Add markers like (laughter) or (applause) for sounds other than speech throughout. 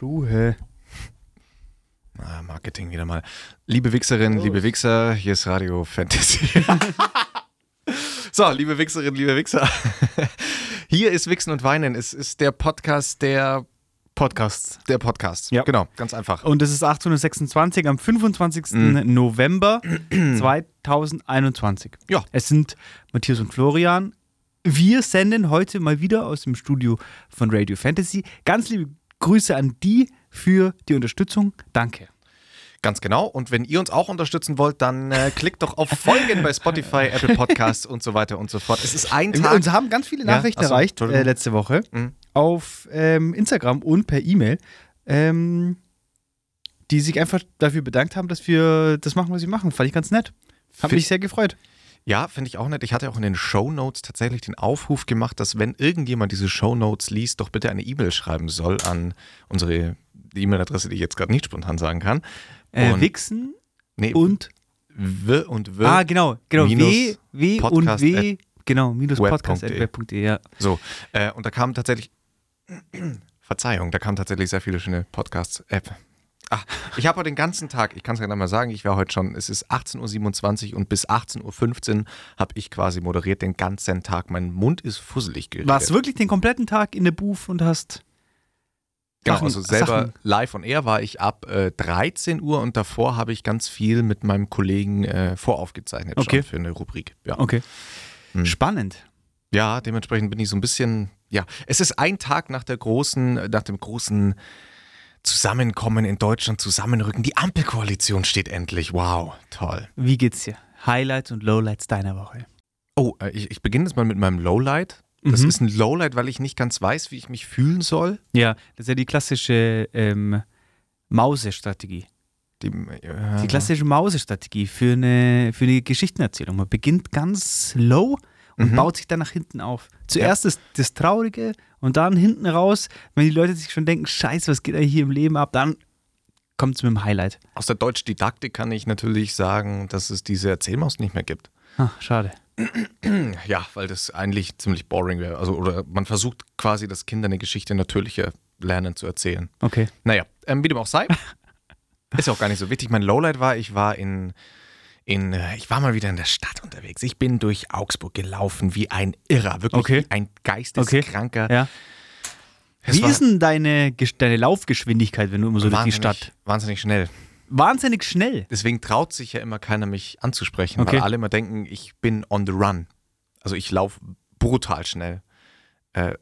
Ruhe. Ah, Marketing wieder mal. Liebe Wichserin, liebe Wichser, hier ist Radio Fantasy. (laughs) so, liebe Wichserin, liebe Wichser. (laughs) Hier ist Wichsen und Weinen. Es ist der Podcast der Podcasts. der Podcast. Ja. Genau, ganz einfach. Und es ist 1826 am 25. November (clears throat) 2021. Ja. Es sind Matthias und Florian. Wir senden heute mal wieder aus dem Studio von Radio Fantasy. Ganz liebe Grüße an die für die Unterstützung. Danke. Ganz genau. Und wenn ihr uns auch unterstützen wollt, dann äh, klickt doch auf Folgen bei Spotify, (laughs) Apple Podcasts und so weiter und so fort. Es ist ein Tag. Uns haben ganz viele Ja, Nachrichten ach so, erreicht äh, letzte Woche Mhm. auf ähm, Instagram und per E-Mail, ähm, die sich einfach dafür bedankt haben, dass wir das machen, was wir machen. Fand ich ganz nett. Hat Find- mich sehr gefreut. Ja, finde ich auch nett. Ich hatte auch in den Show Notes tatsächlich den Aufruf gemacht, dass wenn irgendjemand diese Show Notes liest, doch bitte eine E-Mail schreiben soll an unsere E-Mail-Adresse, die ich jetzt gerade nicht spontan sagen kann. Äh, Und- Wichsen Nee, und w und w. ah genau genau w w und w genau minus web podcast punkt at de. web.de ja So, äh, und da kamen tatsächlich, (clears throat) Verzeihung, da kamen tatsächlich sehr viele schöne Podcasts-App. Ach, ich habe heute den ganzen Tag, ich kann es gerade mal sagen, ich war heute schon, es ist 18.27 Uhr und bis 18.15 Uhr habe ich quasi moderiert den ganzen Tag. Mein Mund ist fusselig geredet. warst wirklich den kompletten Tag in der Booth und hast Genau, Sachen- also selber Sachen- live on air war ich ab äh, 13 Uhr und davor habe ich ganz viel mit meinem Kollegen äh, voraufgezeichnet Okay. schon für eine Rubrik. Ja. okay Hm. spannend ja, dementsprechend bin ich so ein bisschen, ja, es ist ein Tag nach der großen, nach dem großen Zusammenkommen in Deutschland, Zusammenrücken. Die Ampelkoalition steht endlich. Wow, toll. wie geht's dir Highlights und Lowlights deiner Woche Oh, äh, ich, ich beginne jetzt mal mit meinem Lowlight. Das Mhm. ist ein Lowlight, weil ich nicht ganz weiß, wie ich mich fühlen soll. ja das ist ja die klassische ähm, Mausestrategie Die, äh, Die klassische Mausestrategie für eine, für eine Geschichtenerzählung. Man beginnt ganz low und Mhm. baut sich dann nach hinten auf. Zuerst das, das Traurige und dann hinten raus, wenn die Leute sich schon denken, scheiße, was geht eigentlich hier im Leben ab, dann kommt es mit dem Highlight. Aus der Deutschdidaktik kann ich natürlich sagen, dass es diese Erzählmaus nicht mehr gibt. Ah, schade. (clears throat) Ja, weil das eigentlich ziemlich boring wäre. Also, oder man versucht quasi, dass Kinder eine Geschichte natürlicher lernen zu erzählen. Okay. Naja, ähm, wie dem auch sei. (laughs) Ist auch gar nicht so wichtig. Mein Lowlight war, ich war in, in, äh, ich war mal wieder in der Stadt unterwegs. Ich bin durch Augsburg gelaufen wie ein Irrer, wirklich Okay. ein geisteskranker. Ja. Es Wie ist denn deine, deine Laufgeschwindigkeit, wenn du immer so durch die Stadt? Wahnsinnig schnell. Wahnsinnig schnell. Deswegen traut sich ja immer keiner, mich anzusprechen, Okay. weil alle immer denken, ich bin on the run. Also ich laufe brutal schnell. Äh,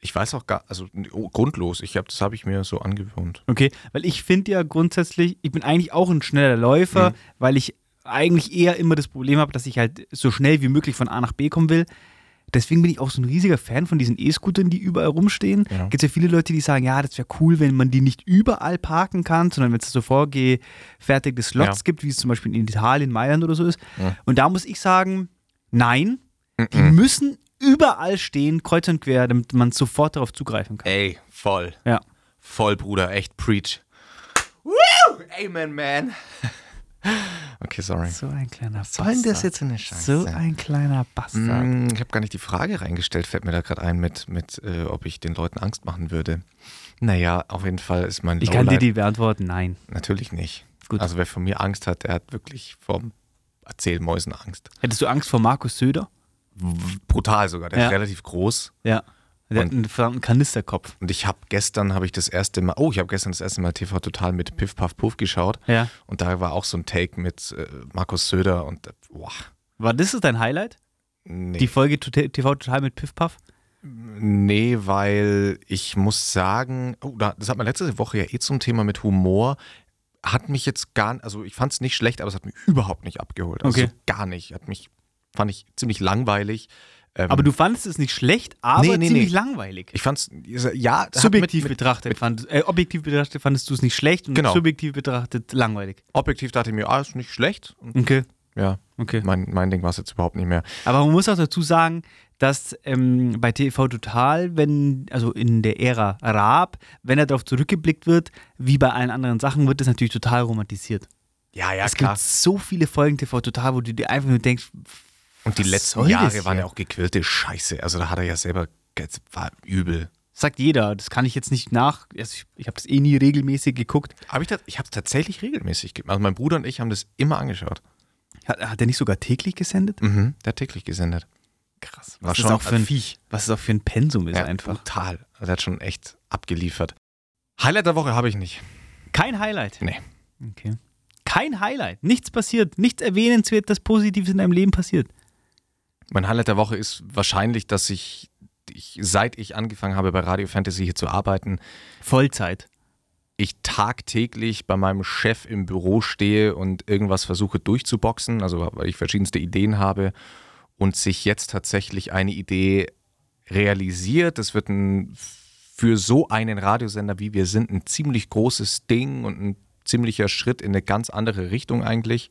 ich weiß auch gar, also oh, grundlos. Ich hab, das habe ich mir so angewöhnt. Okay, weil ich finde ja grundsätzlich, ich bin eigentlich auch ein schneller Läufer, Mhm. weil ich eigentlich eher immer das Problem habe, dass ich halt so schnell wie möglich von A nach B kommen will. Deswegen bin ich auch so ein riesiger Fan von diesen E-Scootern, die überall rumstehen. Ja. Gibt es ja viele Leute, die sagen, ja, das wäre cool, wenn man die nicht überall parken kann, sondern wenn es so vorgefertigte Slots Ja. gibt, wie es zum Beispiel in Italien, Mailand oder so ist. Ja. Und da muss ich sagen, nein, die Mhm. müssen überall stehen, kreuz und quer, damit man sofort darauf zugreifen kann. Ey, voll. Ja. Voll, Bruder, echt preach. Woo! Amen, man. (laughs) Okay, sorry. So ein kleiner Was soll denn das jetzt für eine Scheiße? So ein kleiner Bastard. Mm, Ich habe gar nicht die Frage reingestellt, fällt mir da gerade ein, mit, mit äh, ob ich den Leuten Angst machen würde. Naja, auf jeden Fall ist mein Ich kann dir Lowlight- die beantworten, nein. Natürlich nicht. Gut. Also wer von mir Angst hat, der hat wirklich vom Erzählmäusen Angst. Hättest du Angst vor Markus Söder? Brutal sogar, der Ja. ist relativ groß. Ja. Der Und- hat einen verdammten Kanisterkopf. Und ich habe gestern, habe ich das erste Mal, oh, ich habe gestern das erste Mal TV Total mit Piff Puff Puff geschaut. Ja. Und da war auch so ein Take mit äh, Markus Söder und, äh, boah, War das dein Highlight? nee. Die Folge TV Total mit Piff Puff? Nee, weil ich muss sagen, oh, da- das hat man letzte Woche ja eh zum Thema mit Humor. Hat mich jetzt gar, also ich fand es nicht schlecht, aber es hat mich überhaupt nicht abgeholt. Also Okay. gar nicht. Hat mich, fand ich ziemlich langweilig. Ähm, Aber du fandest es nicht schlecht, aber Nee, nee, ziemlich nee. langweilig. ich fand es, ja, Subjektiv mit, mit, betrachtet, fand, äh, objektiv betrachtet fandest du es nicht schlecht und Genau. subjektiv betrachtet langweilig. objektiv dachte ich mir, ah, ist nicht schlecht. Und Okay, ja, okay. mein, mein Ding war es jetzt überhaupt nicht mehr. Aber man muss auch dazu sagen, dass ähm, bei TV Total, wenn, also in der Ära Raab, wenn er darauf zurückgeblickt wird, wie bei allen anderen Sachen, wird das natürlich total romantisiert. Ja, ja, es klar. gibt so viele Folgen TV Total, wo du dir einfach nur denkst, Und die was letzten Jahre waren ja auch gequirlte Scheiße. Also da hat er ja selber, das war übel. sagt jeder. Das kann ich jetzt nicht nach. Also ich ich habe das eh nie regelmäßig geguckt. Hab ich ich habe es tatsächlich regelmäßig gemacht. Also mein Bruder und ich haben das immer angeschaut. Hat, hat er nicht sogar täglich gesendet? Mhm, der hat täglich gesendet. Krass. War Was, schon ist auch für ein, Viech. was es auch für ein Pensum ist Ja, einfach. Brutal. Also er hat schon echt abgeliefert. Highlight der Woche habe ich nicht. Kein Highlight. Nee. Okay. Kein Highlight. Nichts passiert. Nichts erwähnenswertes, Positives in deinem Leben passiert. Mein Highlight der Woche ist wahrscheinlich, dass ich, ich, seit ich angefangen habe bei Radio Fantasy hier zu arbeiten, Vollzeit. ich tagtäglich bei meinem Chef im Büro stehe und irgendwas versuche durchzuboxen, also weil ich verschiedenste Ideen habe und sich jetzt tatsächlich eine Idee realisiert. Das wird ein, für so einen Radiosender, wie wir sind, ein ziemlich großes Ding und ein ziemlicher Schritt in eine ganz andere Richtung eigentlich.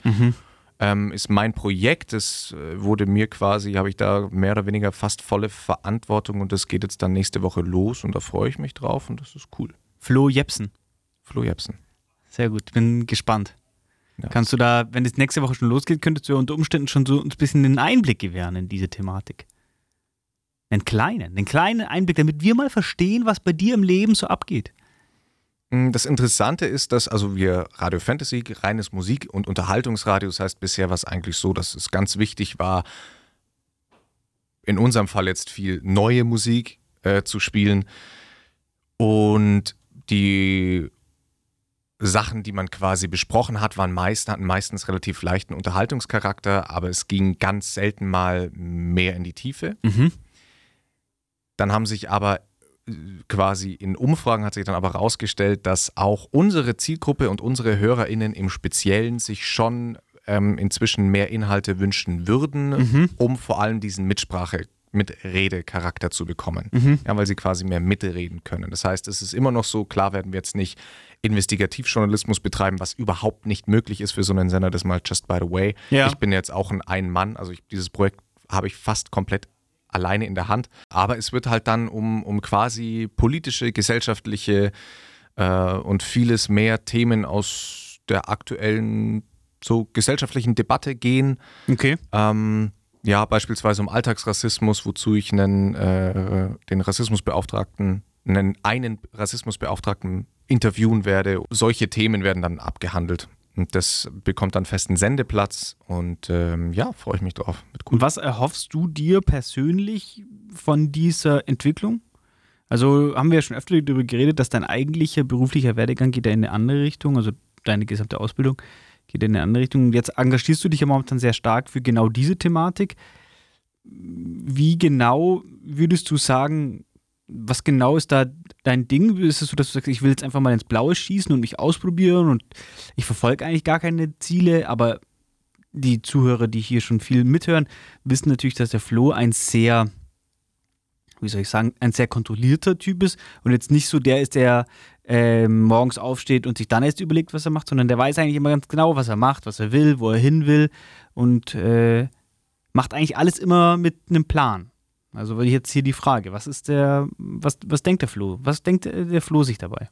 Ähm, ist mein Projekt. Das äh, wurde mir quasi, habe ich da mehr oder weniger fast volle Verantwortung und das geht jetzt dann nächste Woche los und da freue ich mich drauf und das ist cool. Flo Jepsen. Flo Jepsen. Sehr gut. Bin gespannt. Ja. Kannst du da, wenn es nächste Woche schon losgeht, könntest du ja unter Umständen schon so uns ein bisschen einen Einblick gewähren in diese Thematik. Einen kleinen, einen kleinen Einblick, damit wir mal verstehen, was bei dir im Leben so abgeht. Mm, Das Interessante ist, dass also wir Radio Fantasy, reines Musik- und Unterhaltungsradio, das heißt bisher war es eigentlich so, dass es ganz wichtig war, in unserem Fall jetzt viel neue Musik äh, zu spielen und die Sachen, die man quasi besprochen hat, waren meist, hatten meistens relativ leichten Unterhaltungscharakter, aber es ging ganz selten mal mehr in die Tiefe. Mhm. Dann haben sich aber quasi in Umfragen hat sich dann aber herausgestellt, dass auch unsere Zielgruppe und unsere HörerInnen im Speziellen sich schon ähm, inzwischen mehr Inhalte wünschen würden, Mhm. um vor allem diesen Mitsprache, Mitredecharakter zu bekommen. Mhm. Ja, weil sie quasi mehr mitreden können. Das heißt, es ist immer noch so, klar werden wir jetzt nicht Investigativjournalismus betreiben, was überhaupt nicht möglich ist für so einen Sender, das mal just by the way. Ja. Ich bin jetzt auch ein Ein-Mann, also ich, dieses Projekt habe ich fast komplett alleine in der Hand. Aber es wird halt dann um, um quasi politische, gesellschaftliche äh, und vieles mehr Themen aus der aktuellen so gesellschaftlichen Debatte gehen. Okay. Ähm, ja, beispielsweise um Alltagsrassismus, wozu ich einen, äh, den Rassismusbeauftragten, einen, einen Rassismusbeauftragten interviewen werde. Solche Themen werden dann abgehandelt. Und das bekommt dann festen Sendeplatz und ähm, ja, freue ich mich drauf. Wird Und was erhoffst du dir persönlich von dieser Entwicklung? Also haben wir ja schon öfter darüber geredet, dass dein eigentlicher beruflicher Werdegang geht ja in eine andere Richtung, also deine gesamte Ausbildung geht in eine andere Richtung. Jetzt engagierst du dich ja momentan sehr stark für genau diese Thematik. Wie genau würdest du sagen, was genau ist da dein Ding? Ist es so, dass du sagst, ich will jetzt einfach mal ins Blaue schießen und mich ausprobieren und ich verfolge eigentlich gar keine Ziele, aber die Zuhörer, die hier schon viel mithören, wissen natürlich, dass der Flo ein sehr, wie soll ich sagen, ein sehr kontrollierter Typ ist und jetzt nicht so der ist, der äh, morgens aufsteht und sich dann erst überlegt, was er macht, sondern der weiß eigentlich immer ganz genau, was er macht, was er will, wo er hin will und äh, macht eigentlich alles immer mit einem Plan. Also jetzt hier die Frage, was ist der, was, was denkt der Flo? Was denkt äh, der Flo sich dabei?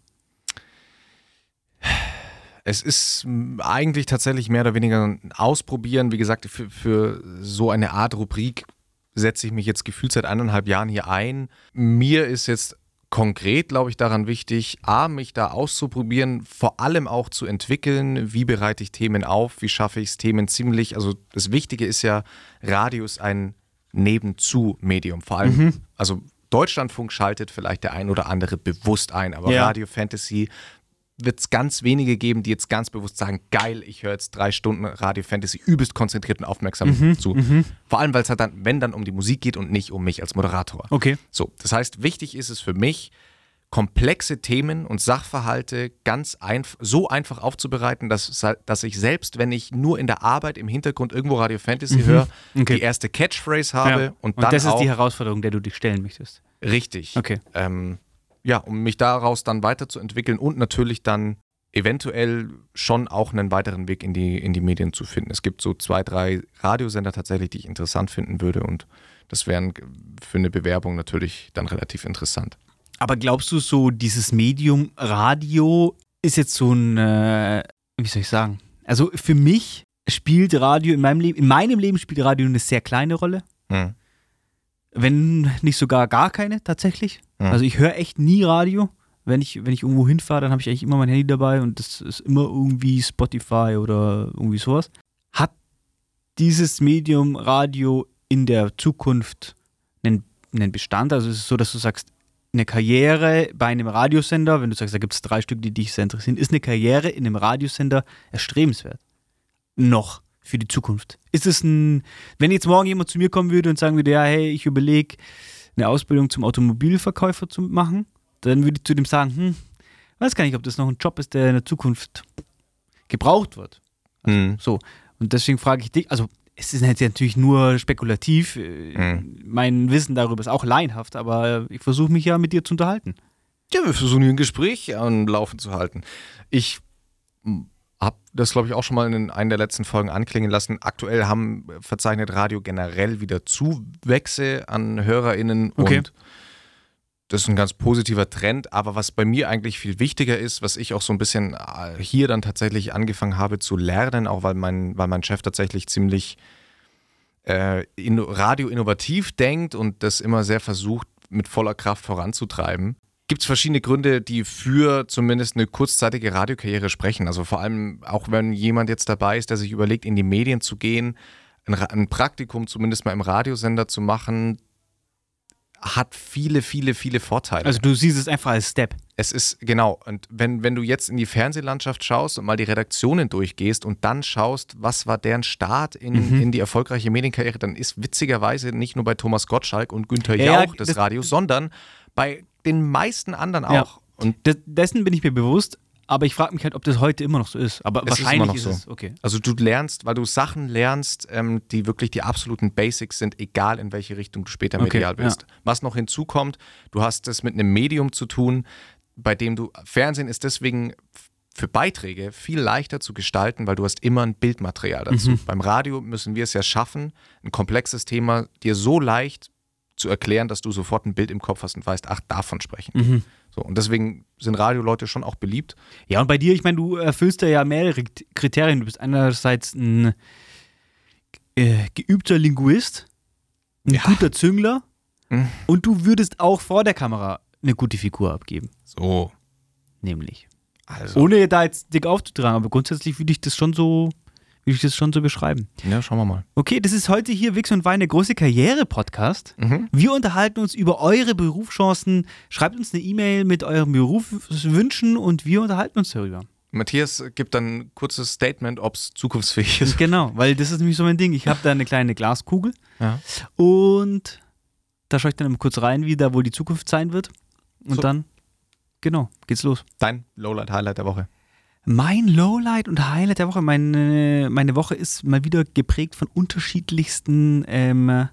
Es ist m, eigentlich tatsächlich mehr oder weniger ein Ausprobieren. Wie gesagt, für, für so eine Art Rubrik setze ich mich jetzt gefühlt seit eineinhalb Jahren hier ein. Mir ist jetzt konkret, glaube ich, daran wichtig, A, mich da auszuprobieren, vor allem auch zu entwickeln, wie bereite ich Themen auf, wie schaffe ich es, Themen ziemlich, also das Wichtige ist ja, Radio ist ein Nebenzu-Medium, vor allem, also Deutschlandfunk schaltet vielleicht der ein oder andere bewusst ein, aber Ja. Radio Fantasy wird es ganz wenige geben, die jetzt ganz bewusst sagen, geil, ich höre jetzt drei Stunden Radio Fantasy übelst konzentriert und aufmerksam zu. Vor allem, weil es halt dann, wenn dann um die Musik geht und nicht um mich als Moderator. Okay. So, das heißt, wichtig ist es für mich, komplexe Themen und Sachverhalte ganz einf so einfach aufzubereiten, dass, dass ich selbst, wenn ich nur in der Arbeit im Hintergrund irgendwo Radio Fantasy höre, Okay. die erste Catchphrase habe Ja. und Und dann das ist die Herausforderung, der du dich stellen möchtest. richtig. Okay. Ähm, ja, um mich daraus dann weiterzuentwickeln und natürlich dann eventuell schon auch einen weiteren Weg in die, in die Medien zu finden. Es gibt so zwei, drei Radiosender tatsächlich, die ich interessant finden würde und das wären für eine Bewerbung natürlich dann relativ interessant. Aber glaubst du so, dieses Medium Radio ist jetzt so ein, äh, wie soll ich sagen? Also für mich spielt Radio in meinem Leben, in meinem Leben spielt Radio eine sehr kleine Rolle. Hm. Wenn nicht sogar gar keine, tatsächlich. Ja. Also ich höre echt nie Radio. Wenn ich, wenn ich irgendwo hinfahre, dann habe ich eigentlich immer mein Handy dabei und das ist immer irgendwie Spotify oder irgendwie sowas. Hat dieses Medium Radio in der Zukunft einen, einen Bestand? Also ist es so, dass du sagst, eine Karriere bei einem Radiosender, wenn du sagst, da gibt es drei Stück, die dich sehr interessieren, ist eine Karriere in einem Radiosender erstrebenswert? Noch für die Zukunft. Ist es ein, wenn jetzt morgen jemand zu mir kommen würde und sagen würde, ja, hey, ich überlege, eine Ausbildung zum Automobilverkäufer zu machen, dann würde ich zu dem sagen, hm, weiß gar nicht, ob das noch ein Job ist, der in der Zukunft gebraucht wird. Mhm. So. Und deswegen frage ich dich, also es ist jetzt natürlich nur spekulativ, äh, Mhm. mein Wissen darüber ist auch laienhaft, aber ich versuche mich ja mit dir zu unterhalten. Ja, wir versuchen hier ein Gespräch am Laufen zu halten. Ich habe das, glaube ich, auch schon mal in einer der letzten Folgen anklingen lassen. Aktuell haben äh, verzeichnet Radio generell wieder Zuwächse an HörerInnen Okay. und das ist ein ganz positiver Trend. Aber was bei mir eigentlich viel wichtiger ist, was ich auch so ein bisschen äh, hier dann tatsächlich angefangen habe zu lernen, auch weil mein, weil mein Chef tatsächlich ziemlich äh, in, Radio denkt und das immer sehr versucht, mit voller Kraft voranzutreiben. Gibt es verschiedene Gründe, die für zumindest eine kurzzeitige Radiokarriere sprechen. Also vor allem auch wenn jemand jetzt dabei ist, der sich überlegt, in die Medien zu gehen, ein, ein Praktikum zumindest mal im Radiosender zu machen, hat viele, viele, viele Vorteile. Also du siehst es einfach als Step. Es ist, genau, und wenn, wenn du jetzt in die Fernsehlandschaft schaust und mal die Redaktionen durchgehst und dann schaust, was war deren Start in, Mhm. in die erfolgreiche Medienkarriere, dann ist witzigerweise nicht nur bei Thomas Gottschalk und Günther Ja, ja, Jauch des das- Radios, sondern bei den meisten anderen Ja. auch. Und Das, dessen bin ich mir bewusst, aber ich frage mich halt, ob das heute immer noch so ist. Aber Es ist wahrscheinlich immer noch ist, so. Okay. also du lernst, weil du Sachen lernst, ähm, die wirklich die absoluten Basics sind, egal in welche Richtung du später Okay, medial bist. Was noch hinzukommt, du hast es mit einem Medium zu tun, bei dem du, Fernsehen ist deswegen für Beiträge viel leichter zu gestalten, weil du hast immer ein Bildmaterial dazu. Mhm. Beim Radio müssen wir es ja schaffen, ein komplexes Thema dir so leicht zu erklären, dass du sofort ein Bild im Kopf hast und weißt, ach, davon sprechen. Mhm. So, und deswegen sind Radioleute schon auch beliebt. Ja, und bei dir, ich meine, du erfüllst ja mehrere Kriterien. Du bist einerseits ein äh, geübter Linguist, ein Ja. guter Züngler Mhm. und du würdest auch vor der Kamera eine gute Figur abgeben. So. Nämlich. Also. Ohne da jetzt dick aufzutragen, aber grundsätzlich würde ich das schon so, würde ich das schon so beschreiben. Ja, schauen wir mal. Okay, das ist heute hier Wix und Wein, der große Karriere-Podcast. Mhm. Wir unterhalten uns über eure Berufschancen. Schreibt uns eine E-Mail mit euren Berufswünschen und wir unterhalten uns darüber. Matthias gibt dann ein kurzes Statement, ob es zukunftsfähig ist. Genau, weil das ist nämlich so mein Ding. Ich habe da eine kleine Glaskugel Ja. und da schaue ich dann kurz rein, wie da wohl die Zukunft sein wird. Und So. dann, genau, geht's los. Dein Lowlight-Highlight der Woche. Mein Lowlight und Highlight der Woche, meine, meine Woche ist mal wieder geprägt von unterschiedlichsten, ähm,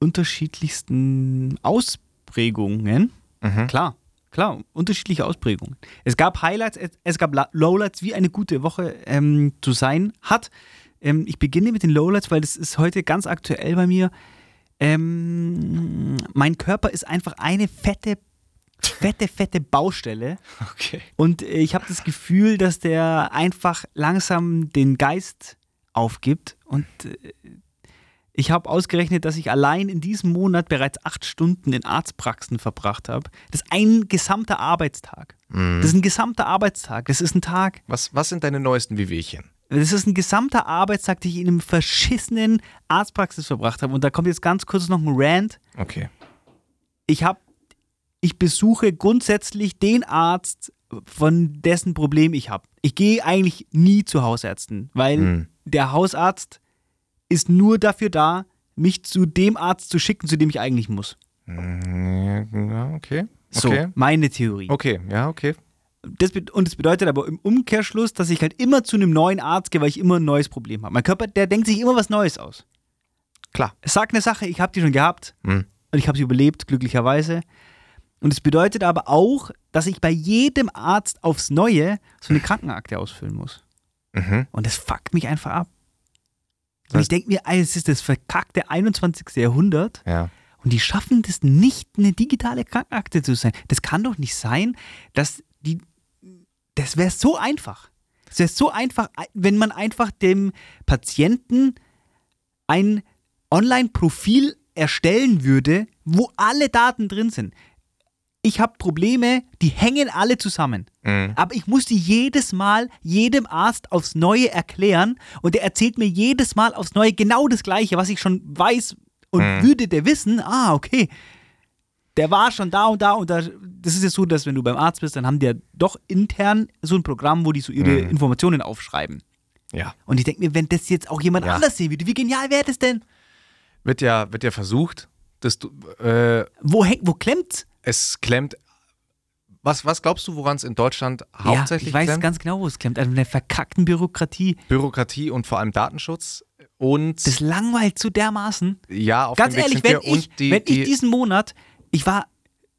unterschiedlichsten Ausprägungen. Mhm. Klar, klar, unterschiedliche Ausprägungen. Es gab Highlights, es, es gab Lowlights, wie eine gute Woche ähm, zu sein hat. Ähm, ich beginne mit den Lowlights, weil das ist heute ganz aktuell bei mir. Ähm, mein Körper ist einfach eine fette, fette, fette Baustelle. (laughs) Okay. Und äh, ich habe das Gefühl, dass der einfach langsam den Geist aufgibt. Und äh, ich habe ausgerechnet, dass ich allein in diesem Monat bereits acht Stunden in Arztpraxen verbracht habe. Das ist ein gesamter Arbeitstag. Das ist ein gesamter Arbeitstag. Das ist ein Tag. Was, was sind deine neuesten Wehwehchen? Das ist ein gesamter Arbeitstag, den ich in einem verschissenen Arztpraxis verbracht habe. Und da kommt jetzt ganz kurz noch ein Rant. Okay. ich habe, ich besuche grundsätzlich den Arzt, von dessen Problem ich habe. Ich gehe eigentlich nie zu Hausärzten, weil Hm. der Hausarzt ist nur dafür da, mich zu dem Arzt zu schicken, zu dem ich eigentlich muss. Mm, Ja, okay. So, Okay. meine Theorie. Okay, ja, okay. Das, und das bedeutet aber im Umkehrschluss, dass ich halt immer zu einem neuen Arzt gehe, weil ich immer ein neues Problem habe. Mein Körper, der denkt sich immer was Neues aus. Klar. Sag eine Sache, ich habe die schon gehabt, Hm. und ich habe sie überlebt, glücklicherweise. Und es bedeutet aber auch, dass ich bei jedem Arzt aufs Neue so eine Krankenakte ausfüllen muss. Mhm. Und das fuckt mich einfach ab. Das Und ich denke mir, es ist das verkackte 21. Jahrhundert Ja. und die schaffen das nicht, eine digitale Krankenakte zu sein. Das kann doch nicht sein, dass die. Das wäre so einfach. Es wäre so einfach, wenn man einfach dem Patienten ein Online-Profil erstellen würde, wo alle Daten drin sind. Ich habe Probleme, die hängen alle zusammen. Mhm. Aber ich muss die jedes Mal jedem Arzt aufs Neue erklären und der erzählt mir jedes Mal aufs Neue genau das Gleiche, was ich schon weiß. Und Mhm. würde der wissen, ah, okay, der war schon da und da und da. Das ist ja so, dass wenn du beim Arzt bist, dann haben die ja doch intern so ein Programm, wo die so ihre Mhm. Informationen aufschreiben. Ja. Und ich denke mir, wenn das jetzt auch jemand Ja. anders sehen würde, wie genial wäre das denn? Wird ja, wird ja versucht, dass du, äh, Wo, häng- wo klemmt's? Es klemmt. Was, was glaubst du, woran es in Deutschland hauptsächlich ja, ich weiß klemmt? ganz genau, wo es klemmt. Also eine verkackten Bürokratie. Bürokratie und vor allem Datenschutz und Das langweilt so dermaßen. ja, auf Ganz ehrlich, wenn, ich, die, wenn ich diesen Monat, ich war,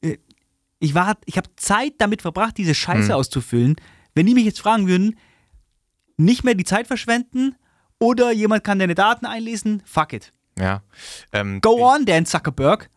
äh, ich war, ich habe Zeit damit verbracht, diese Scheiße Hm. auszufüllen. Wenn die mich jetzt fragen würden, nicht mehr die Zeit verschwenden oder jemand kann deine Daten einlesen, fuck it. ja, ähm, Go on, Dan Zuckerberg.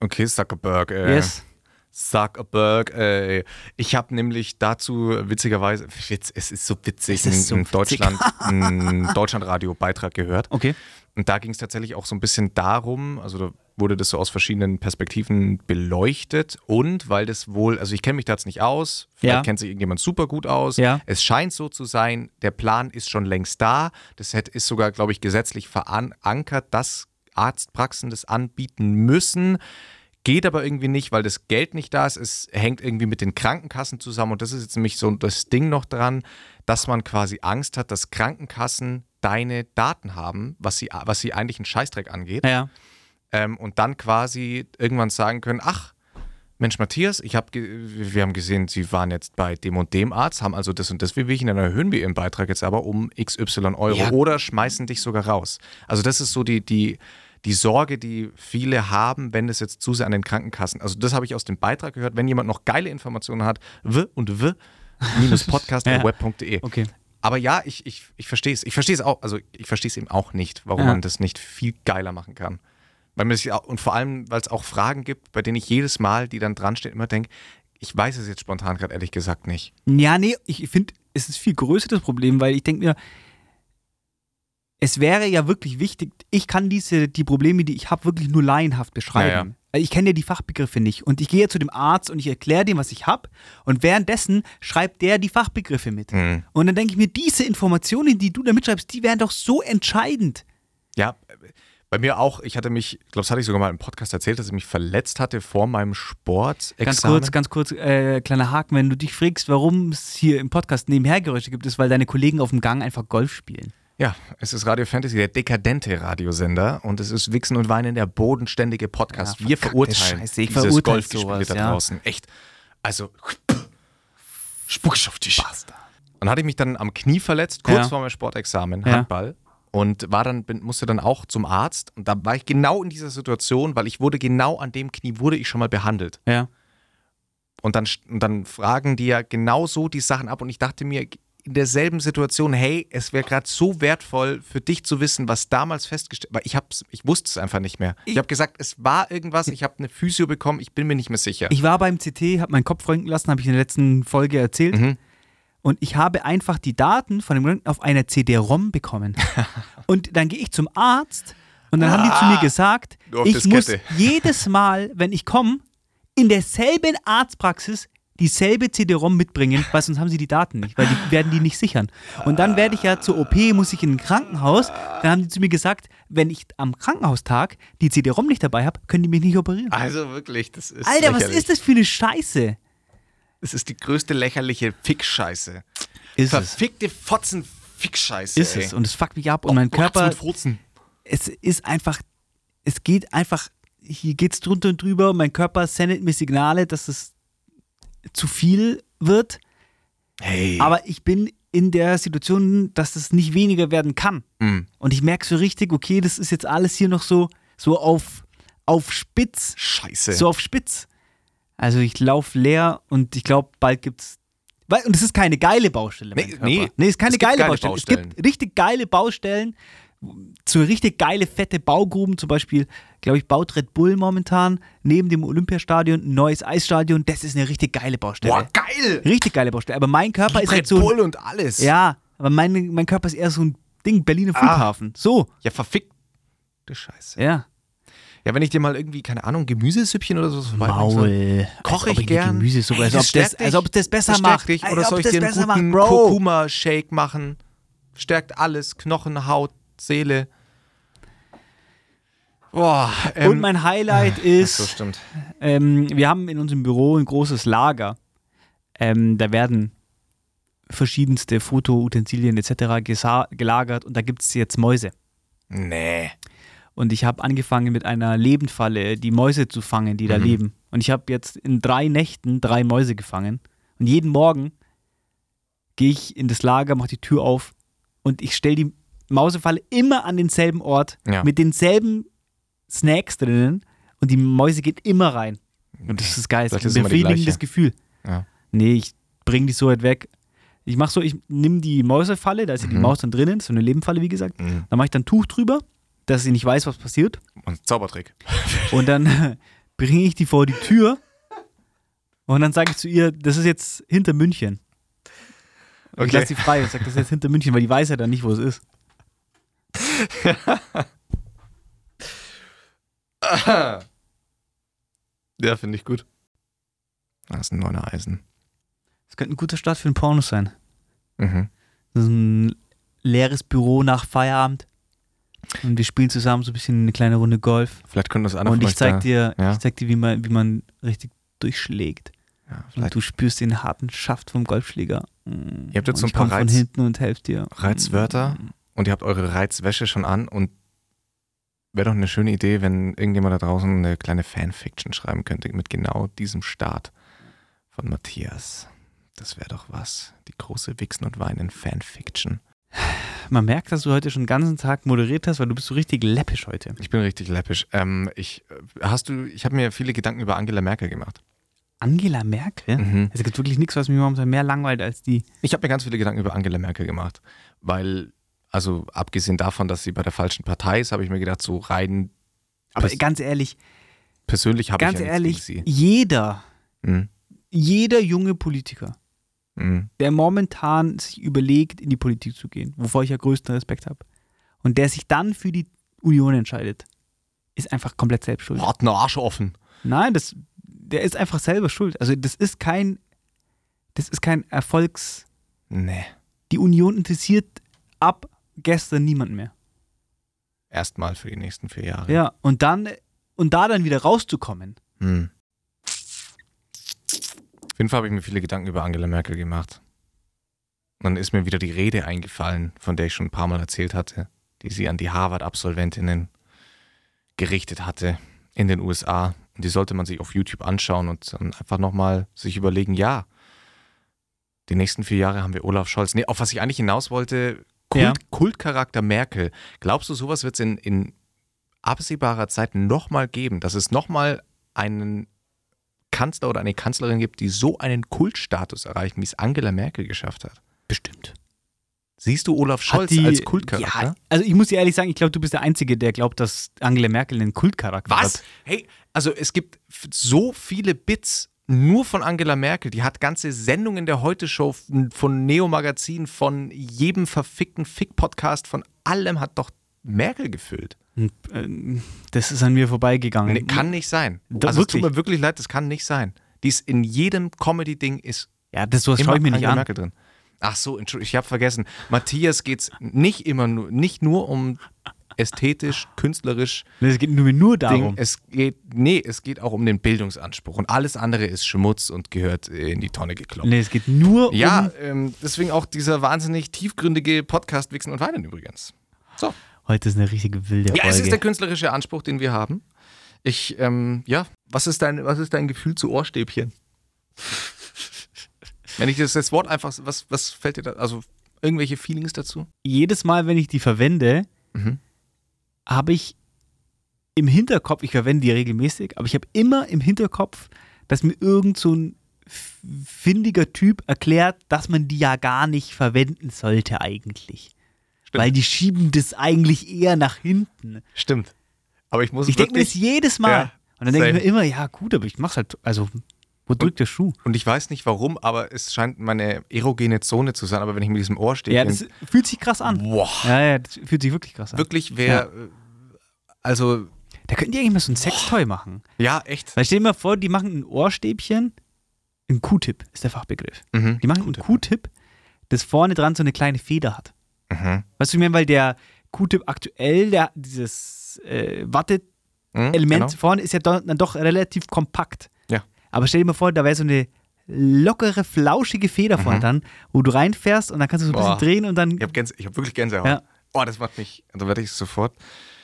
Okay, Zuckerberg. Äh, Yes. Zuckerberg. Äh, ich habe nämlich dazu witzigerweise, Witz, es ist so witzig, ist so. Deutschland, (laughs) einen Deutschlandradio-Beitrag gehört. Okay. Und da ging es tatsächlich auch so ein bisschen darum, also da wurde das so aus verschiedenen Perspektiven beleuchtet und weil das wohl, also ich kenne mich da jetzt nicht aus, vielleicht Ja. kennt sich irgendjemand super gut aus. Ja. Es scheint so zu sein, der Plan ist schon längst da. Das ist sogar, glaube ich, gesetzlich verankert, dass Arztpraxen das anbieten müssen. Geht aber irgendwie nicht, weil das Geld nicht da ist. Es hängt irgendwie mit den Krankenkassen zusammen. Und das ist jetzt nämlich so das Ding noch dran, dass man quasi Angst hat, dass Krankenkassen deine Daten haben, was sie, was sie eigentlich einen Scheißdreck angeht. Naja. Ähm, und dann quasi irgendwann sagen können, ach, Mensch Matthias, ich hab wir haben gesehen, Sie waren jetzt bei dem und dem Arzt, haben also das und das Wehwehchen, dann erhöhen wir Ihren Beitrag jetzt aber um XY Euro Ja. oder schmeißen dich sogar raus. Also das ist so die, die, die Sorge, die viele haben, wenn es jetzt zu sehr an den Krankenkassen. Also das habe ich aus dem Beitrag gehört. Wenn jemand noch geile Informationen hat, w und w (laughs) podcast.web.de. Okay. Aber ja, ich, ich, ich verstehe es. Ich verstehe es auch, also ich verstehe es eben auch nicht, warum Ja. man das nicht viel geiler machen kann. Weil sich auch, und vor allem, weil es auch Fragen gibt, bei denen ich jedes Mal, die dann dran stehen, immer denke, ich weiß es jetzt spontan gerade ehrlich gesagt nicht. Ja, nee, ich finde, es ist viel größer das Problem, weil ich denke mir, es wäre ja wirklich wichtig, ich kann diese, die Probleme, die ich habe, wirklich nur laienhaft beschreiben. Ja, ja. Ich kenne ja die Fachbegriffe nicht. Und ich gehe zu dem Arzt und ich erkläre dem, was ich habe. Und währenddessen schreibt der die Fachbegriffe mit. Hm. Und dann denke ich mir, diese Informationen, die du da mitschreibst, die wären doch so entscheidend. Ja, bei mir auch, ich hatte mich, ich glaube, das hatte ich sogar mal im Podcast erzählt, dass ich mich verletzt hatte vor meinem Sportexamen. Ganz kurz, ganz kurz, äh, kleiner Haken, wenn du dich fragst, warum es hier im Podcast nebenher Geräusche gibt, ist, weil deine Kollegen auf dem Gang einfach Golf spielen. Ja, es ist Radio Fantasy, der dekadente Radiosender und es ist Wichsen und Weinen, der bodenständige Podcast. Ja, Wir verurteilen Scheiße, ich dieses Golfgespiel da ja. draußen. Echt. Also, spuck ich auf dich. Und hatte ich mich dann am Knie verletzt, kurz Ja. vor meinem Sportexamen. Handball. Und war dann, bin, musste dann auch zum Arzt. Und da war ich genau in dieser Situation, weil ich wurde genau an dem Knie, wurde ich schon mal behandelt. Ja. Und dann, und dann fragen die ja genau so die Sachen ab. Und ich dachte mir in derselben Situation, hey, es wäre gerade so wertvoll für dich zu wissen, was damals festgestellt weil ich hab's, ich wusste es einfach nicht mehr. Ich, Ich- habe gesagt, es war irgendwas, ich habe eine Physio bekommen, ich bin mir nicht mehr sicher. Ich war beim CT, habe meinen Kopf röntgen lassen, habe ich in der letzten Folge erzählt. Mhm. Und ich habe einfach die Daten von dem Röntgen auf einer CD-ROM bekommen. (laughs) und dann gehe ich zum Arzt und dann haben die zu mir gesagt, Nur auf ich muss (laughs) jedes Mal, wenn ich komme, in derselben Arztpraxis dieselbe CD-ROM mitbringen, weil sonst haben sie die Daten nicht, weil die werden die nicht sichern. Und dann werde ich ja zur OP, muss ich in ein Krankenhaus. Dann haben die zu mir gesagt, wenn ich am Krankenhaustag die CD-ROM nicht dabei habe, können die mich nicht operieren. Also wirklich, das ist Alter, was lächerlich. ist das für eine Scheiße? Das ist die größte lächerliche Fickscheiße. Ist Verfickte Fotzen Fickscheiße. Ist ey. es. Und es fuckt mich ab. Und mein Körper, es ist einfach, es geht einfach, hier geht's drunter und drüber. Mein Körper sendet mir Signale, dass es zu viel wird. Hey. Aber ich bin in der Situation, dass es nicht weniger werden kann. Mm. Und ich merke so richtig, okay, das ist jetzt alles hier noch so, so auf, auf Spitz. Scheiße. So auf Spitz. Also ich laufe leer und ich glaube, bald gibt's. Und es ist keine geile Baustelle. Nee, nee. nee, es ist keine geile Baustelle. Es gibt richtig geile Baustellen. So richtig geile, fette Baugruben, zum Beispiel, glaube ich, baut Red Bull momentan neben dem Olympiastadion ein neues Eisstadion. Das ist eine richtig geile Baustelle. Boah, geil. Richtig geile Baustelle. Aber mein Körper ist halt Red so. Bull und alles. Ja, aber mein, mein Körper ist eher so ein Ding, Berliner Ah. Flughafen. So, Ja, verfickte Scheiße. ja. Ja, wenn ich dir mal irgendwie, keine Ahnung, Gemüsesüppchen oder so Maul. Koche Als ich gern. Gemüsesuppe, als, Ey, ob das das, stärkt als ob das besser das macht. dich. Als Oder ob soll ich dir einen guten. Kurkuma-Shake machen? Stärkt alles, Knochen, Haut, Seele. Boah, ähm, Und mein Highlight ist, so, stimmt. ähm, wir haben in unserem Büro ein großes Lager. Ähm, da werden verschiedenste Fotoutensilien etc. gelagert und da gibt es jetzt Mäuse. Nee. Und ich habe angefangen mit einer Lebendfalle die Mäuse zu fangen, die da Mhm. leben. Und ich habe jetzt in drei Nächten drei Mäuse gefangen. Und jeden Morgen gehe ich in das Lager, mache die Tür auf und ich stelle die Mausefalle immer an denselben Ort Ja. mit denselben Snacks drinnen und die Mäuse geht immer rein. Und das ist geil. Das ist ein die befriedigendes. Gefühl. Ja. Nee, ich bringe die so weit weg. Ich mache so, ich nehme die Mäusefalle, da ist ja die Mhm. Maus dann drinnen, so eine Lebenfalle, wie gesagt. Mhm. Da mache ich dann ein Tuch drüber, dass sie nicht weiß, was passiert. Und Zaubertrick. (laughs) Und dann bringe ich die vor die Tür und dann sage ich zu ihr, das ist jetzt hinter München. Und Ich Okay. lasse sie frei und sage, das ist jetzt hinter München, weil die weiß ja dann nicht, wo es ist. (laughs) Ja, finde ich gut. Das ist ein neuner Eisen. Das könnte ein guter Start für ein Porno sein. Mhm. Das ist ein leeres Büro nach Feierabend. Und wir spielen zusammen so ein bisschen eine kleine Runde Golf. Vielleicht können das einer und ich euch da- zeig dir, ja. ich zeig dir, wie man, wie man richtig durchschlägt. Ja, Und du spürst den harten Schaft vom Golfschläger. Ihr habt jetzt so ein paar komm von Reiz- hinten und helft dir. Reizwörter. Mm. und ihr habt eure Reizwäsche schon an und wäre doch eine schöne Idee, wenn irgendjemand da draußen eine kleine Fanfiction schreiben könnte mit genau diesem Start von Matthias. Das wäre doch was. Die große Wichsen und Weinen Fanfiction. Man merkt, dass du heute schon den ganzen Tag moderiert hast, weil du bist so richtig läppisch heute. Ich bin richtig läppisch. Ähm, ich hast du, ich habe mir viele Gedanken über Angela Merkel gemacht. Angela Merkel? Mhm. Es gibt wirklich nichts, was mich momentan mehr langweilt als die. Ich habe mir ganz viele Gedanken über Angela Merkel gemacht, weil, also abgesehen davon, dass sie bei der falschen Partei ist, habe ich mir gedacht, so rein Aber ganz ehrlich, persönlich habe ich ganz ja ehrlich, jeder. Mhm. jeder junge Politiker, Mhm. der momentan sich überlegt, in die Politik zu gehen, wovor ich ja größten Respekt habe, und der sich dann für die Union entscheidet, ist einfach komplett selbst schuld. Hat einen Arsch offen. Nein, das, der ist einfach selber schuld. Also das ist kein, das ist kein Erfolgs. Nee. Die Union interessiert ab gestern niemand mehr. Erstmal für die nächsten vier Jahre. Ja, und dann und da dann wieder rauszukommen. Hm. Jeden Fall habe ich mir viele Gedanken über Angela Merkel gemacht. Und dann ist mir wieder die Rede eingefallen, von der ich schon ein paar Mal erzählt hatte, die sie an die Harvard-Absolventinnen gerichtet hatte in den USA. Und die sollte man sich auf YouTube anschauen und dann einfach nochmal sich überlegen, ja, die nächsten vier Jahre haben wir Olaf Scholz. Nee, auf was ich eigentlich hinaus wollte, Kult, Ja. Kultcharakter Merkel. Glaubst du, sowas wird es in, in absehbarer Zeit nochmal geben, dass es nochmal einen Kanzler oder eine Kanzlerin gibt, die so einen Kultstatus erreichen, wie es Angela Merkel geschafft hat? Bestimmt. Siehst du Olaf Scholz als Kultcharakter? Ja, also ich muss dir ehrlich sagen, ich glaube, du bist der Einzige, der glaubt, dass Angela Merkel einen Kultcharakter Was? hat. Hey, also es gibt so viele Bits nur von Angela Merkel. Die hat ganze Sendungen der Heute-Show von- von Neo Magazin, von jedem verfickten Fick-Podcast, von allem hat doch Merkel gefüllt. Ähm, Das ist an mir vorbeigegangen. Nee, kann nicht sein. Da- also es tut mir wirklich leid, das kann nicht sein. Die ist in jedem Comedy-Ding ist ja, das sowas schaue ich mir nicht an. Merkel drin. Ach so, ich habe vergessen. Matthias geht's nicht immer nur, nicht nur um ästhetisch, künstlerisch Es geht nur, nur Ding. darum. Es geht, nee, es geht auch um den Bildungsanspruch und alles andere ist Schmutz und gehört äh, in die Tonne gekloppt. Nee, es geht nur Ja, um. ähm, deswegen auch dieser wahnsinnig tiefgründige Podcast Wichsen und Weinen übrigens. So. Heute ist eine richtige wilde Ja, Folge. es ist der künstlerische Anspruch, den wir haben. Ich, ähm, ja, was ist dein, was ist dein Gefühl zu Ohrstäbchen? (laughs) Wenn ich das, das Wort einfach, was, was fällt dir da, also irgendwelche Feelings dazu? Jedes Mal, wenn ich die verwende, Mhm. habe ich im Hinterkopf, ich verwende die regelmäßig, aber ich habe immer im Hinterkopf, dass mir irgend so ein findiger Typ erklärt, dass man die ja gar nicht verwenden sollte eigentlich. Stimmt. Weil die schieben das eigentlich eher nach hinten. Stimmt. Aber ich muss Ich denke mir das jedes Mal. Ja, Und dann denke ich mir immer, ja gut, aber ich mach's halt, also wo drückt der Schuh? und ich weiß nicht warum, aber es scheint meine erogene Zone zu sein, aber wenn ich mit diesem Ohrstäbchen, Ja, das fühlt sich krass an. boah, Ja, ja, das fühlt sich wirklich krass an. wirklich wer, äh, also Da könnten die eigentlich mal so ein Sextoy machen. Ja, echt. Weil stell dir mal vor, die machen ein Ohrstäbchen, ein Q-Tip ist der Fachbegriff. Mhm. Die machen ein Q-Tip, das vorne dran so eine kleine Feder hat. Mhm. Weißt du, ich meine, weil der Q-Tip aktuell, der, dieses äh, Watte-Element Mhm, genau. vorne ist ja do, dann doch relativ kompakt. Ja. Aber stell dir mal vor, da wäre so eine lockere, flauschige Feder vorne Mhm. dran, wo du reinfährst und dann kannst du so ein bisschen Boah. drehen und dann. Ich habe hab wirklich Gänsehaut. Ja. Oh, das macht mich, da werde ich sofort.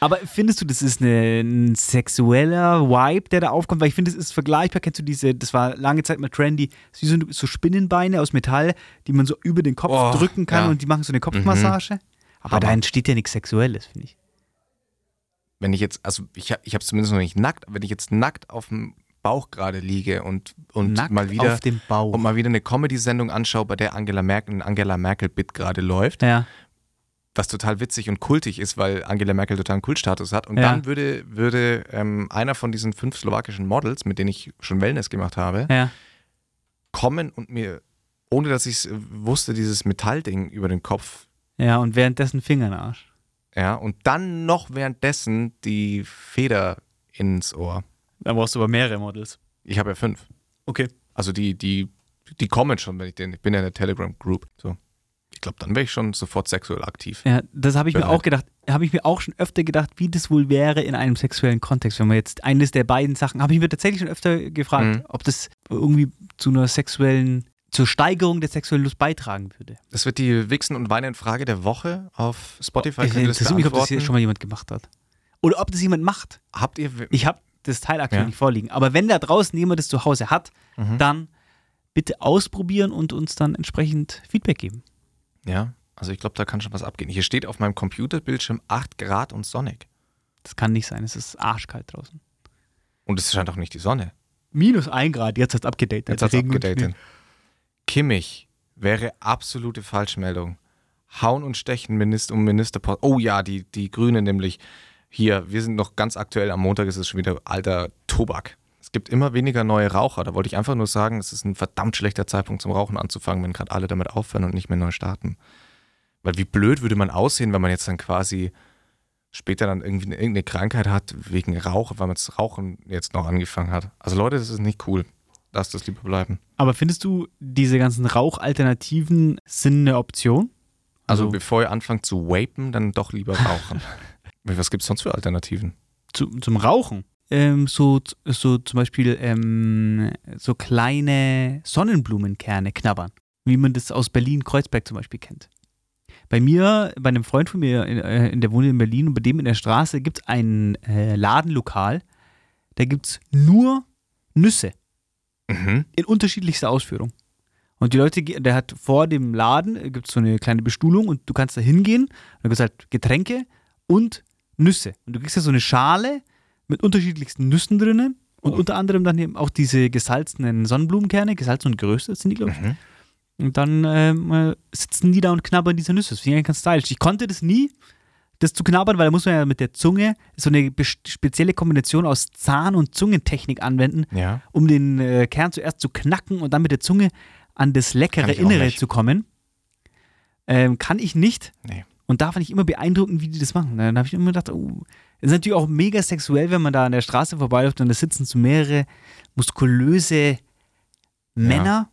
Aber findest du, das ist eine, ein sexueller Vibe, der da aufkommt? Weil ich finde, es ist vergleichbar. Kennst du diese, das war lange Zeit mal trendy, wie so, so Spinnenbeine aus Metall, die man so über den Kopf Oh, drücken kann ja. und die machen so eine Kopfmassage. Aber da Hammer. entsteht ja nichts Sexuelles, finde ich. Wenn ich jetzt, also ich, hab- ich habe es zumindest noch nicht nackt, aber wenn ich jetzt nackt auf dem Bauch gerade liege und, und Nackt mal wieder auf dem Bauch. und mal wieder eine Comedy-Sendung anschaue, bei der Angela Merkel ein Angela Merkel-Bit gerade läuft, ja. Was total witzig und kultig ist, weil Angela Merkel total einen Kultstatus hat. Und Ja. dann würde, würde ähm, einer von diesen fünf slowakischen Models, mit denen ich schon Wellness gemacht habe, Ja. kommen und mir, ohne dass ich es wusste, dieses Metallding über den Kopf, Ja, und währenddessen Fingernarsch. ja, und dann noch währenddessen die Feder ins Ohr. Da brauchst du aber mehrere Models. Ich habe ja fünf. Okay. Also die, die, die kommen schon, wenn ich den, ich bin ja in der Telegram-Group. So. Ich glaube, dann wäre ich schon sofort sexuell aktiv. Ja, das habe ich mir Bereit. auch gedacht. Habe ich mir auch schon öfter gedacht, wie das wohl wäre in einem sexuellen Kontext, wenn man jetzt eines der beiden Sachen, habe ich mir tatsächlich schon öfter gefragt, Mhm. ob das irgendwie zu einer sexuellen, zur Steigerung der sexuellen Lust beitragen würde. Das wird die Wichsen und Weinen Frage der Woche auf Spotify. Ich interessiere mich, ob das hier schon mal jemand gemacht hat. Oder ob das jemand macht. Habt ihr, Ich habe das Teil aktuell Ja. nicht vorliegen. Aber wenn da draußen jemand das zu Hause hat, Mhm. dann bitte ausprobieren und uns dann entsprechend Feedback geben. Ja, also ich glaube, da kann schon was abgehen. Hier steht auf meinem Computerbildschirm 8 Grad und sonnig. Das kann nicht sein. Es ist arschkalt draußen. Und es scheint auch nicht die Sonne. Minus ein Grad, jetzt hat es abgedatet. Jetzt hat es abgedatet. Kimmich wäre absolute Falschmeldung. Hauen und stechen Minister um Ministerposten. Oh ja, die, die Grünen nämlich. Hier, wir sind noch ganz aktuell. Am Montag ist es schon wieder alter Tobak. Es gibt immer weniger neue Raucher. Da wollte ich einfach nur sagen, es ist ein verdammt schlechter Zeitpunkt zum Rauchen anzufangen, wenn gerade alle damit aufhören und nicht mehr neu starten. Weil wie blöd würde man aussehen, wenn man jetzt dann quasi später dann irgendwie eine, irgendeine Krankheit hat wegen Rauch, weil man das Rauchen jetzt noch angefangen hat. Also Leute, das ist nicht cool. Lasst das lieber bleiben. Aber findest du, diese ganzen Rauchalternativen sind eine Option? Also, Also- bevor ihr anfangt zu vapen, dann doch lieber rauchen. (laughs) Was gibt es sonst für Alternativen? Zu, zum Rauchen? Ähm, so, so zum Beispiel ähm, so kleine Sonnenblumenkerne knabbern, wie man das aus Berlin-Kreuzberg zum Beispiel kennt. Bei mir, bei einem Freund von mir, in, äh, in der wohnt in Berlin und bei dem in der Straße gibt es ein äh, Ladenlokal, da gibt es nur Nüsse Mhm. in unterschiedlichster Ausführung. Und die Leute, der hat vor dem Laden, gibt es so eine kleine Bestuhlung und du kannst da hingehen, da gibt es halt Getränke und Nüsse. Und du kriegst ja so eine Schale mit unterschiedlichsten Nüssen drinnen und Oh. unter anderem dann eben auch diese gesalzenen Sonnenblumenkerne, gesalzen und geröstet sind die, glaube ich. Mhm. Und dann ähm, äh, sitzen die da und knabbern diese Nüsse. Das finde ich eigentlich ganz stylisch. Ich konnte das nie, das zu knabbern, weil da muss man ja mit der Zunge so eine spezielle Kombination aus Zahn- und Zungentechnik anwenden, Ja. um den äh, Kern zuerst zu knacken und dann mit der Zunge an das leckere Innere zu kommen. Ähm, kann ich nicht. Nee. Und da fand ich immer beeindruckend, wie die das machen. Dann habe ich immer gedacht, oh, ist natürlich auch mega sexuell, wenn man da an der Straße vorbeiläuft und da sitzen so mehrere muskulöse Männer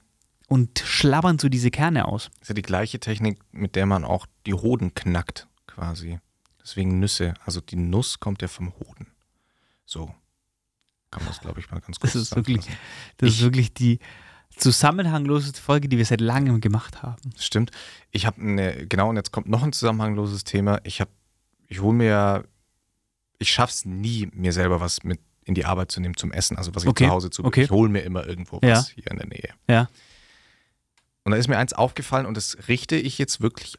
und schlabbern so diese Kerne aus. Ist ja die gleiche Technik, mit der man auch die Hoden knackt, quasi. Deswegen Nüsse. Also die Nuss kommt ja vom Hoden. So. Kann man das, glaube ich, mal ganz kurz Das ist wirklich- zusammenfassen. Das Ich- ist wirklich die zusammenhangloseste Folge, die wir seit langem gemacht haben. Stimmt. Ich habe eine, genau, und jetzt kommt noch ein zusammenhangloses Thema. Ich habe, ich hole mir ja, ich schaff's nie, mir selber was mit in die Arbeit zu nehmen zum Essen, also was ich Okay, zu Hause zu. okay. Ich hole mir immer irgendwo Ja. was hier in der Nähe. Ja. Und da ist mir eins aufgefallen und das richte ich jetzt wirklich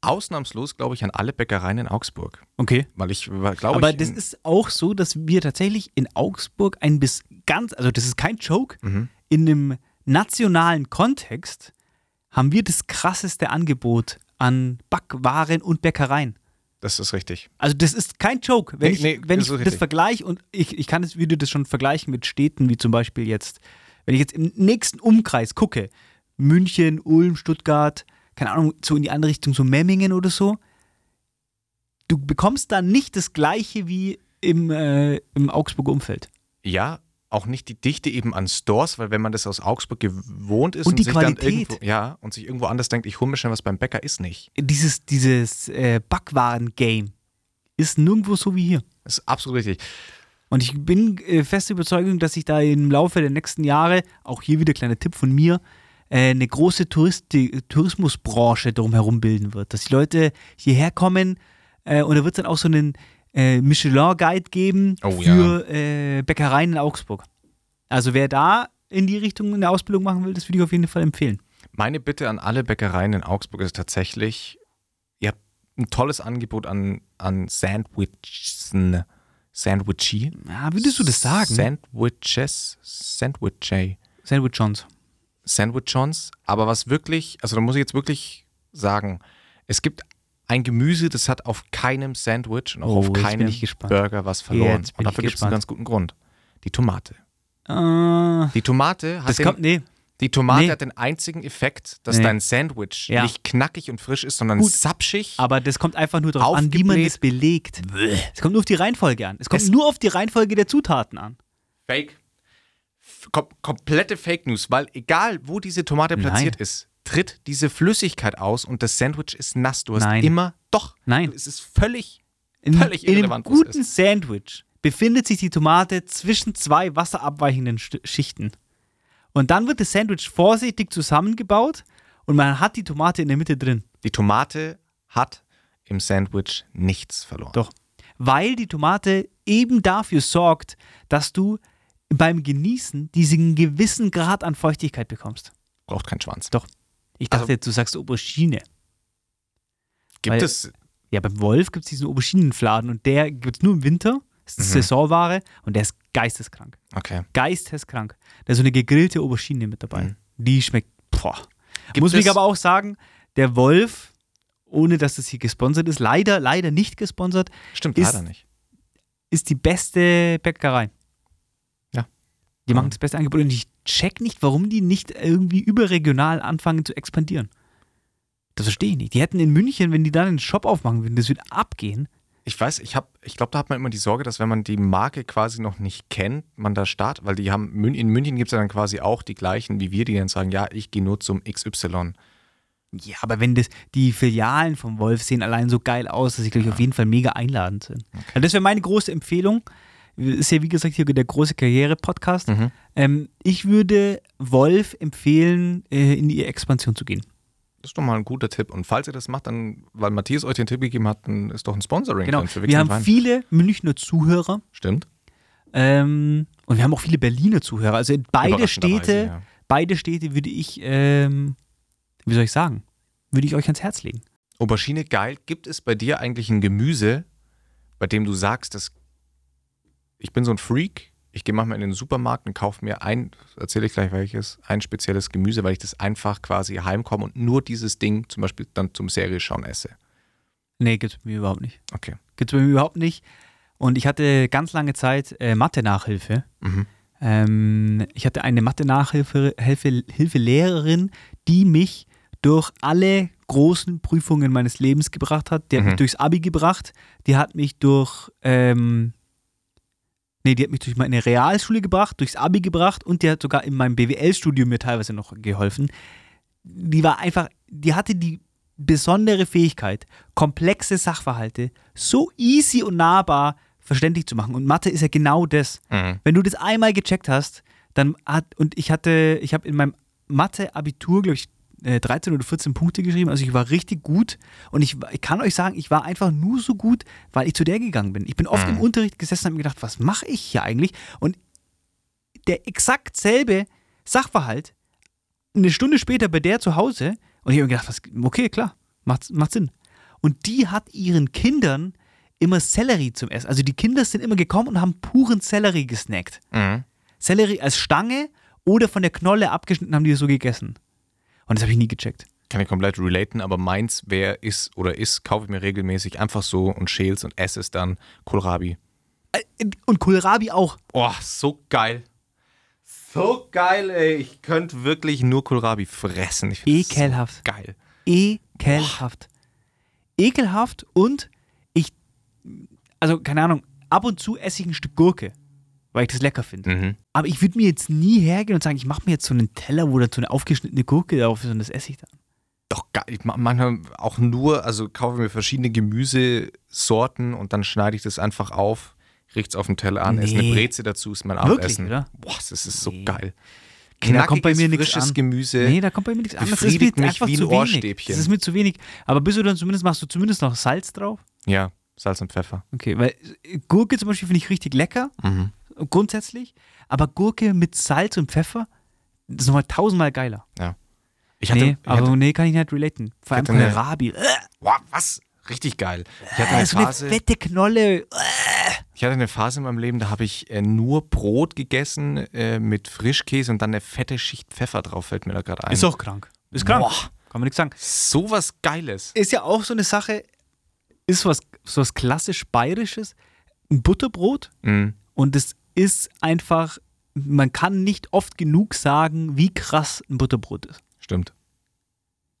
ausnahmslos, glaube ich, an alle Bäckereien in Augsburg. Okay. Weil ich, glaube Aber ich. das ist auch so, dass wir tatsächlich in Augsburg ein bis ganz, also das ist kein Joke, Mhm. in einem nationalen Kontext haben wir das krasseste Angebot an Backwaren und Bäckereien. Das ist richtig. Also das ist kein Joke. Wenn Nee, ich, nee, wenn das ich das vergleiche und ich, ich kann das Video das schon vergleichen mit Städten wie zum Beispiel jetzt, wenn ich jetzt im nächsten Umkreis gucke, München, Ulm, Stuttgart, keine Ahnung, so in die andere Richtung, so Memmingen oder so, du bekommst da nicht das gleiche wie im, äh, im Augsburger Umfeld. Ja, auch nicht die Dichte eben an Stores, weil wenn man das aus Augsburg gewohnt ist Und die sich Qualität. dann irgendwo, ja, und sich irgendwo anders denkt, ich hole mir schnell was beim Bäcker, ist nicht. Dieses, dieses äh, Backwaren-Game ist nirgendwo so wie hier. Das ist absolut richtig. Und ich bin äh, feste Überzeugung, dass sich da im Laufe der nächsten Jahre, auch hier wieder kleiner Tipp von mir, äh, eine große Touristi Tourismusbranche drumherum bilden wird. Dass die Leute hierher kommen äh, und da wird es dann auch so einen äh, Michelin-Guide geben Oh, für äh, Bäckereien in Augsburg. Also wer da in die Richtung eine Ausbildung machen will, das würde ich auf jeden Fall empfehlen. Meine Bitte an alle Bäckereien in Augsburg ist tatsächlich, ihr habt ein tolles Angebot an, an Sandwiches. Sandwichy. Ja, würdest du das sagen? Sandwiches. Sandwichy. Sandwich Johns. Sandwichons. Aber was wirklich, also da muss ich jetzt wirklich sagen, es gibt ein Gemüse, das hat auf keinem Sandwich und auch Oh, auf keinem. Burger was verloren. Und dafür gibt es einen ganz guten Grund. Die Tomate. Äh, Die Tomate hat das den, kommt, nee. Die Tomate Nee. hat den einzigen Effekt, dass Nee. dein Sandwich Ja. nicht knackig und frisch ist, sondern Gut. sapschig. Aber das kommt einfach nur darauf an, wie man das belegt. Es kommt nur auf die Reihenfolge an. Es kommt Es- nur auf die Reihenfolge der Zutaten an. Fake. Kom komplette Fake News, weil egal, wo diese Tomate Nein. platziert ist, tritt diese Flüssigkeit aus und das Sandwich ist nass. Du hast Nein. immer, doch, Nein. es ist völlig, In, Völlig in einem irrelevant, was es guten Sandwich befindet sich die Tomate zwischen zwei wasserabweichenden Sch Schichten. Und dann wird das Sandwich vorsichtig zusammengebaut und man hat die Tomate in der Mitte drin. die Tomate hat im Sandwich nichts verloren. Doch. Weil die Tomate eben dafür sorgt, dass du beim Genießen diesen gewissen Grad an Feuchtigkeit bekommst. Braucht keinen Schwanz. Doch. Ich dachte Also- jetzt, du sagst Aubergine. Gibt Weil- es, Ja, beim Wolf gibt es diesen Auberginenfladen und der gibt es nur im Winter. Das ist Mhm. Saisonware und der ist geisteskrank. okay. Geisteskrank. Da ist so eine gegrillte Aubergine mit dabei. Mhm. Die schmeckt, boah. Gibt Muss mich aber auch sagen, der Wolf, ohne dass das hier gesponsert ist, leider, leider nicht gesponsert, Stimmt ist- leider nicht. ist die beste Bäckerei. Ja. Die Ja. machen das beste Angebot und ich check nicht, warum die nicht irgendwie überregional anfangen zu expandieren. Das verstehe ich nicht. Die hätten in München, wenn die dann einen Shop aufmachen würden, das würde abgehen. Ich weiß, ich habe, ich glaube, da hat man immer die Sorge, dass wenn man die Marke quasi noch nicht kennt, man da startet, weil die haben, in München gibt es ja dann quasi auch die gleichen wie wir, die dann sagen, ja, ich gehe nur zum XY. Ja, aber wenn das, die Filialen vom Wolf sehen allein so geil aus, dass sie, glaube ich, auf jeden Fall mega einladend sind. Also das wäre meine große Empfehlung. Ist ja, wie gesagt, hier der große Karriere-Podcast. Mhm. Ähm, ich würde Wolf empfehlen, äh, in die Expansion zu gehen. Das ist doch mal ein guter Tipp. Und falls ihr das macht, dann, weil Matthias euch den Tipp gegeben hat, dann ist doch ein Sponsoring Genau. für Wir haben Wein. viele Münchner Zuhörer Stimmt. ähm, und wir haben auch viele Berliner Zuhörer. Also in beide Städte, ja. beide Städte würde ich, ähm, wie soll ich sagen, würde ich euch ans Herz legen. Aubergine, geil. Gibt es bei dir eigentlich ein Gemüse, bei dem du sagst, dass ich bin so ein Freak, ich gehe manchmal in den Supermarkt und kaufe mir ein, erzähle ich gleich welches, ein spezielles Gemüse, weil ich das einfach quasi heimkomme und nur dieses Ding zum Beispiel dann zum Serie schauen esse. Nee, gibt es bei mir überhaupt nicht. Okay. Gibt es bei mir überhaupt nicht. Und ich hatte ganz lange Zeit äh, Mathe-Nachhilfe. Mhm. Ähm, ich hatte eine Mathe-Nachhilfe Hilfe, Hilfelehrerin, die mich durch alle großen Prüfungen meines Lebens gebracht hat. Die hat Mhm. mich durchs Abi gebracht. Die hat mich durch, ähm, nee, die hat mich durch meine Realschule gebracht, durchs Abi gebracht und die hat sogar in meinem BWL-Studium mir teilweise noch geholfen. Die war einfach, die hatte die besondere Fähigkeit, komplexe Sachverhalte so easy und nahbar verständlich zu machen. Und Mathe ist ja genau das. Mhm. Wenn du das einmal gecheckt hast, dann hat, und ich hatte, ich habe in meinem Mathe-Abitur, glaube ich, äh, 13 oder 14 Punkte geschrieben, also ich war richtig gut und ich, ich kann euch sagen, ich war einfach nur so gut, weil ich zu der gegangen bin. Ich bin oft Mhm. im Unterricht gesessen und habe mir gedacht, was mache ich hier eigentlich? Und der exakt selbe Sachverhalt, eine Stunde später bei der zu Hause und ich habe mir gedacht, was, okay, klar, macht, macht Sinn. Und die hat ihren Kindern immer Sellerie zum Essen. Also die Kinder sind immer gekommen und haben puren Sellerie gesnackt. Mhm. Sellerie als Stange oder von der Knolle abgeschnitten haben die das so gegessen. Und das habe ich nie gecheckt. Kann ich komplett relaten, aber meins, wer ist oder ist, kaufe ich mir regelmäßig einfach so und schäl's und esse es dann. Kohlrabi. Äh, Und Kohlrabi auch. Oh, so geil. So geil, ey. Ich könnte wirklich nur Kohlrabi fressen. Ich Ekelhaft. So geil. Ekelhaft. Ekelhaft und ich, also keine Ahnung, ab und zu esse ich ein Stück Gurke, weil ich das lecker finde. Mhm. Aber ich würde mir jetzt nie hergehen und sagen, ich mache mir jetzt so einen Teller, wo dann so eine aufgeschnittene Gurke drauf ist und das esse ich dann. Doch, geil. Ich ma- manchmal auch nur, also kaufe mir verschiedene Gemüsesorten und dann schneide ich das einfach auf, richte es auf den Teller an, esse eine Nee. Breze dazu, ist mein Wirklich, Abendessen. oder? Boah, das ist so Nee. geil. Nee, da kommt bei mir Knackiges, nichts frisches an. Gemüse. Nee, da kommt bei mir nichts an. Das ist mir einfach wie ein zu wenig. Ohrstäbchen. Das ist mir zu wenig. Aber bist du dann zumindest, machst du zumindest noch Salz drauf? Ja, Salz und Pfeffer. Okay, weil Gurke zum Beispiel finde ich richtig lecker, Mhm. Grundsätzlich. Aber Gurke mit Salz und Pfeffer, das ist nochmal tausendmal geiler. Ich hatte, nee, ich aber hatte nee, kann ich nicht relaten. Vor allem eine- Kohlrabi. Äh, wow, was? Richtig geil. Ich hatte eine so eine Phase, fette Knolle. Äh. ich hatte eine Phase in meinem Leben, da habe ich äh, nur Brot gegessen äh, mit Frischkäse und dann eine fette Schicht Pfeffer drauf, fällt mir da gerade ein. Ist auch krank. Ist krank. Boah. Kann man nichts sagen. so was Geiles. Ist ja auch so eine Sache, ist was, so was klassisch Bayerisches. Ein Butterbrot Mhm. und es ist einfach, man kann nicht oft genug sagen, wie krass ein Butterbrot ist. Stimmt.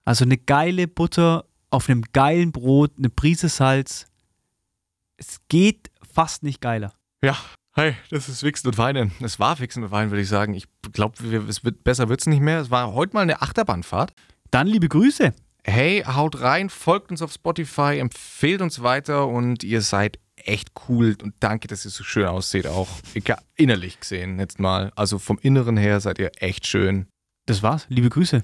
Also eine geile Butter auf einem geilen Brot, eine Prise Salz. Es geht fast nicht geiler. Ja, hey, das ist Wichsen und Weinen. Es war Wichsen und Weinen, würde ich sagen. Ich glaube, es wird, besser wird es nicht mehr. Es war heute mal eine Achterbahnfahrt. Dann liebe Grüße. Hey, haut rein, folgt uns auf Spotify, empfehlt uns weiter und ihr seid echt cool und danke, dass ihr so schön aussieht auch. Egal, innerlich gesehen jetzt mal. Also vom Inneren her seid ihr echt schön. Das war's. Liebe Grüße.